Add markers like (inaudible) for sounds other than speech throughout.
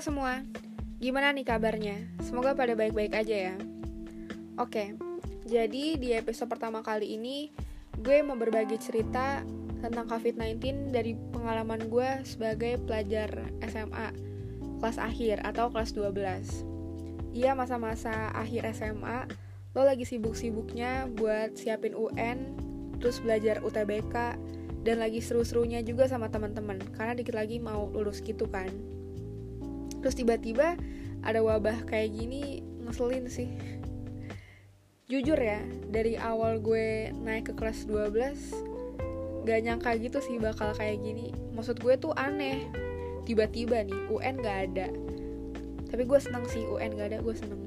Semua, gimana nih kabarnya? Semoga pada baik-baik aja ya. Oke, jadi di episode pertama kali ini gue mau berbagi cerita tentang COVID-19 dari pengalaman gue sebagai pelajar SMA kelas akhir atau kelas 12. Iya masa-masa akhir SMA, lo lagi sibuk-sibuknya buat siapin UN, terus belajar UTBK, dan lagi seru-serunya juga sama teman-teman karena dikit lagi mau lulus gitu kan terus tiba-tiba ada wabah kayak gini ngeselin sih. Jujur ya dari awal gue naik ke kelas 12 gak nyangka gitu sih bakal kayak gini. Maksud gue tuh aneh. Tiba-tiba nih UN gak ada. Tapi gue seneng sih UN gak ada gue seneng.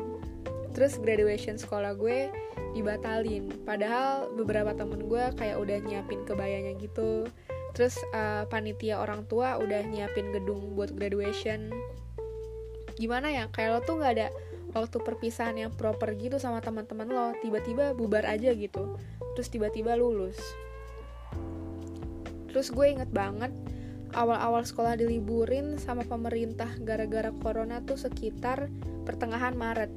Terus graduation sekolah gue dibatalin. Padahal beberapa temen gue kayak udah nyiapin kebayanya gitu. Terus uh, panitia orang tua udah nyiapin gedung buat graduation gimana ya kayak lo tuh nggak ada waktu perpisahan yang proper gitu sama teman-teman lo tiba-tiba bubar aja gitu terus tiba-tiba lulus. Terus gue inget banget awal-awal sekolah diliburin sama pemerintah gara-gara corona tuh sekitar pertengahan Maret.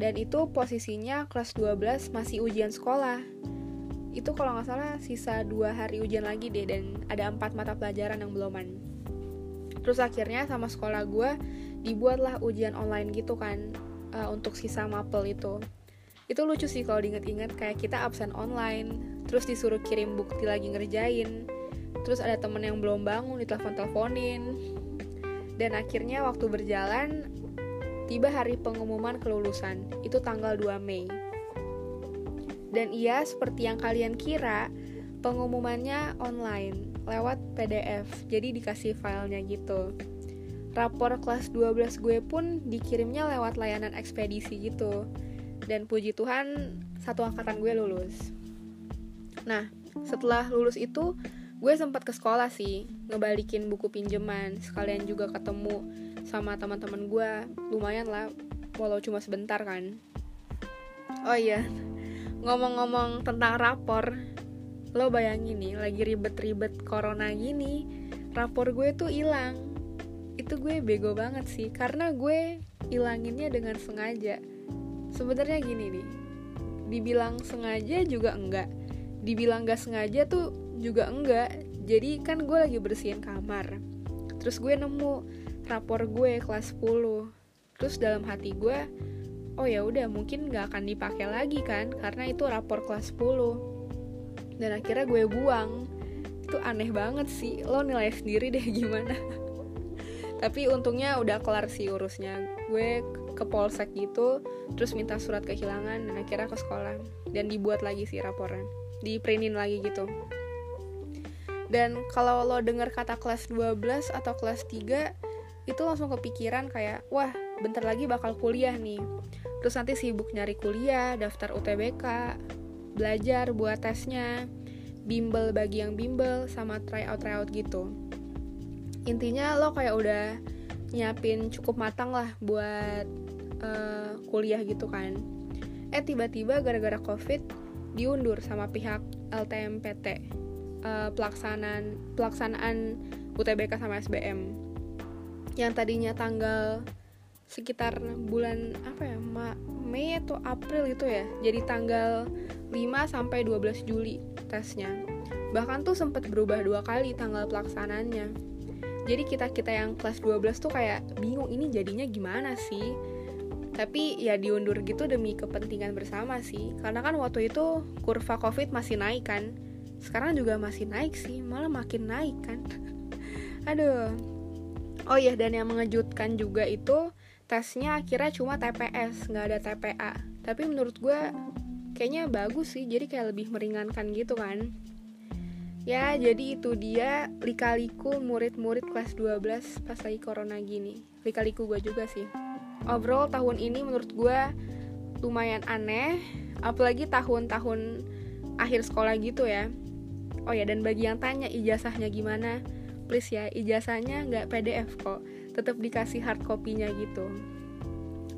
Dan itu posisinya kelas 12 masih ujian sekolah. Itu kalau nggak salah sisa dua hari ujian lagi deh dan ada empat mata pelajaran yang beloman. Terus akhirnya sama sekolah gue dibuatlah ujian online gitu kan uh, untuk sisa mapel itu. Itu lucu sih kalau diinget-inget kayak kita absen online terus disuruh kirim bukti lagi ngerjain terus ada temen yang belum bangun ditelepon-teleponin. Dan akhirnya waktu berjalan tiba hari pengumuman kelulusan itu tanggal 2 Mei. Dan iya seperti yang kalian kira pengumumannya online lewat PDF jadi dikasih filenya gitu rapor kelas 12 gue pun dikirimnya lewat layanan ekspedisi gitu. Dan puji Tuhan satu angkatan gue lulus. Nah setelah lulus itu gue sempat ke sekolah sih ngebalikin buku pinjaman. Sekalian juga ketemu sama teman-teman gue. Lumayan lah walau cuma sebentar kan. Oh iya ngomong-ngomong tentang rapor lo bayangin nih lagi ribet-ribet corona gini rapor gue tuh hilang itu gue bego banget sih. Karena gue ilanginnya dengan sengaja. Sebenarnya gini nih dibilang sengaja juga enggak. Dibilang gak sengaja tuh juga enggak. Jadi kan gue lagi bersihin kamar. Terus gue nemu rapor gue kelas 10 terus dalam hati gue oh ya udah mungkin gak akan dipakai lagi kan karena itu rapor kelas 10 dan akhirnya gue buang. Itu aneh banget sih. Lo nilai sendiri deh gimana (laughs) tapi untungnya udah kelar sih urusnya. Gue ke polsek gitu terus minta surat kehilangan dan akhirnya ke sekolah. Dan dibuat lagi sih raporan. Di printin lagi gitu. Dan kalau lo denger kata kelas 12 atau kelas 3 itu langsung kepikiran kayak wah bentar lagi bakal kuliah nih. Terus nanti sibuk nyari kuliah daftar UTBK belajar buat tesnya. Bimbel bagi yang bimbel sama tryout tryout gitu intinya lo kayak udah nyiapin cukup matang lah buat uh, kuliah gitu kan. Eh tiba-tiba gara-gara covid diundur sama pihak LTMPT uh, eh, pelaksanaan pelaksanaan UTBK sama SBM yang tadinya tanggal sekitar bulan apa ya Ma Mei atau April itu ya jadi tanggal 5 sampai 12 Juli tesnya. Bahkan tuh sempat berubah dua kali tanggal pelaksananya jadi kita kita yang kelas 12 tuh kayak bingung ini jadinya gimana sih? Tapi ya diundur gitu demi kepentingan bersama sih. Karena kan waktu itu kurva covid masih naik kan. Sekarang juga masih naik sih malah makin naik kan. (laughs) Aduh. Oh iya dan yang mengejutkan juga itu tesnya akhirnya cuma TPS nggak ada TPA tapi menurut gue kayaknya bagus sih jadi kayak lebih meringankan gitu kan Ya, jadi itu dia likaliku murid-murid kelas 12 pas lagi corona gini. Likaliku gue juga sih. Overall tahun ini menurut gue lumayan aneh, apalagi tahun-tahun akhir sekolah gitu ya. Oh ya, dan bagi yang tanya ijazahnya gimana, please ya, ijazahnya nggak PDF kok, tetap dikasih hard copy-nya gitu.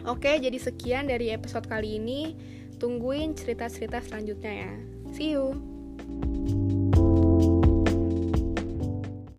Oke, jadi sekian dari episode kali ini. Tungguin cerita-cerita selanjutnya ya. See you!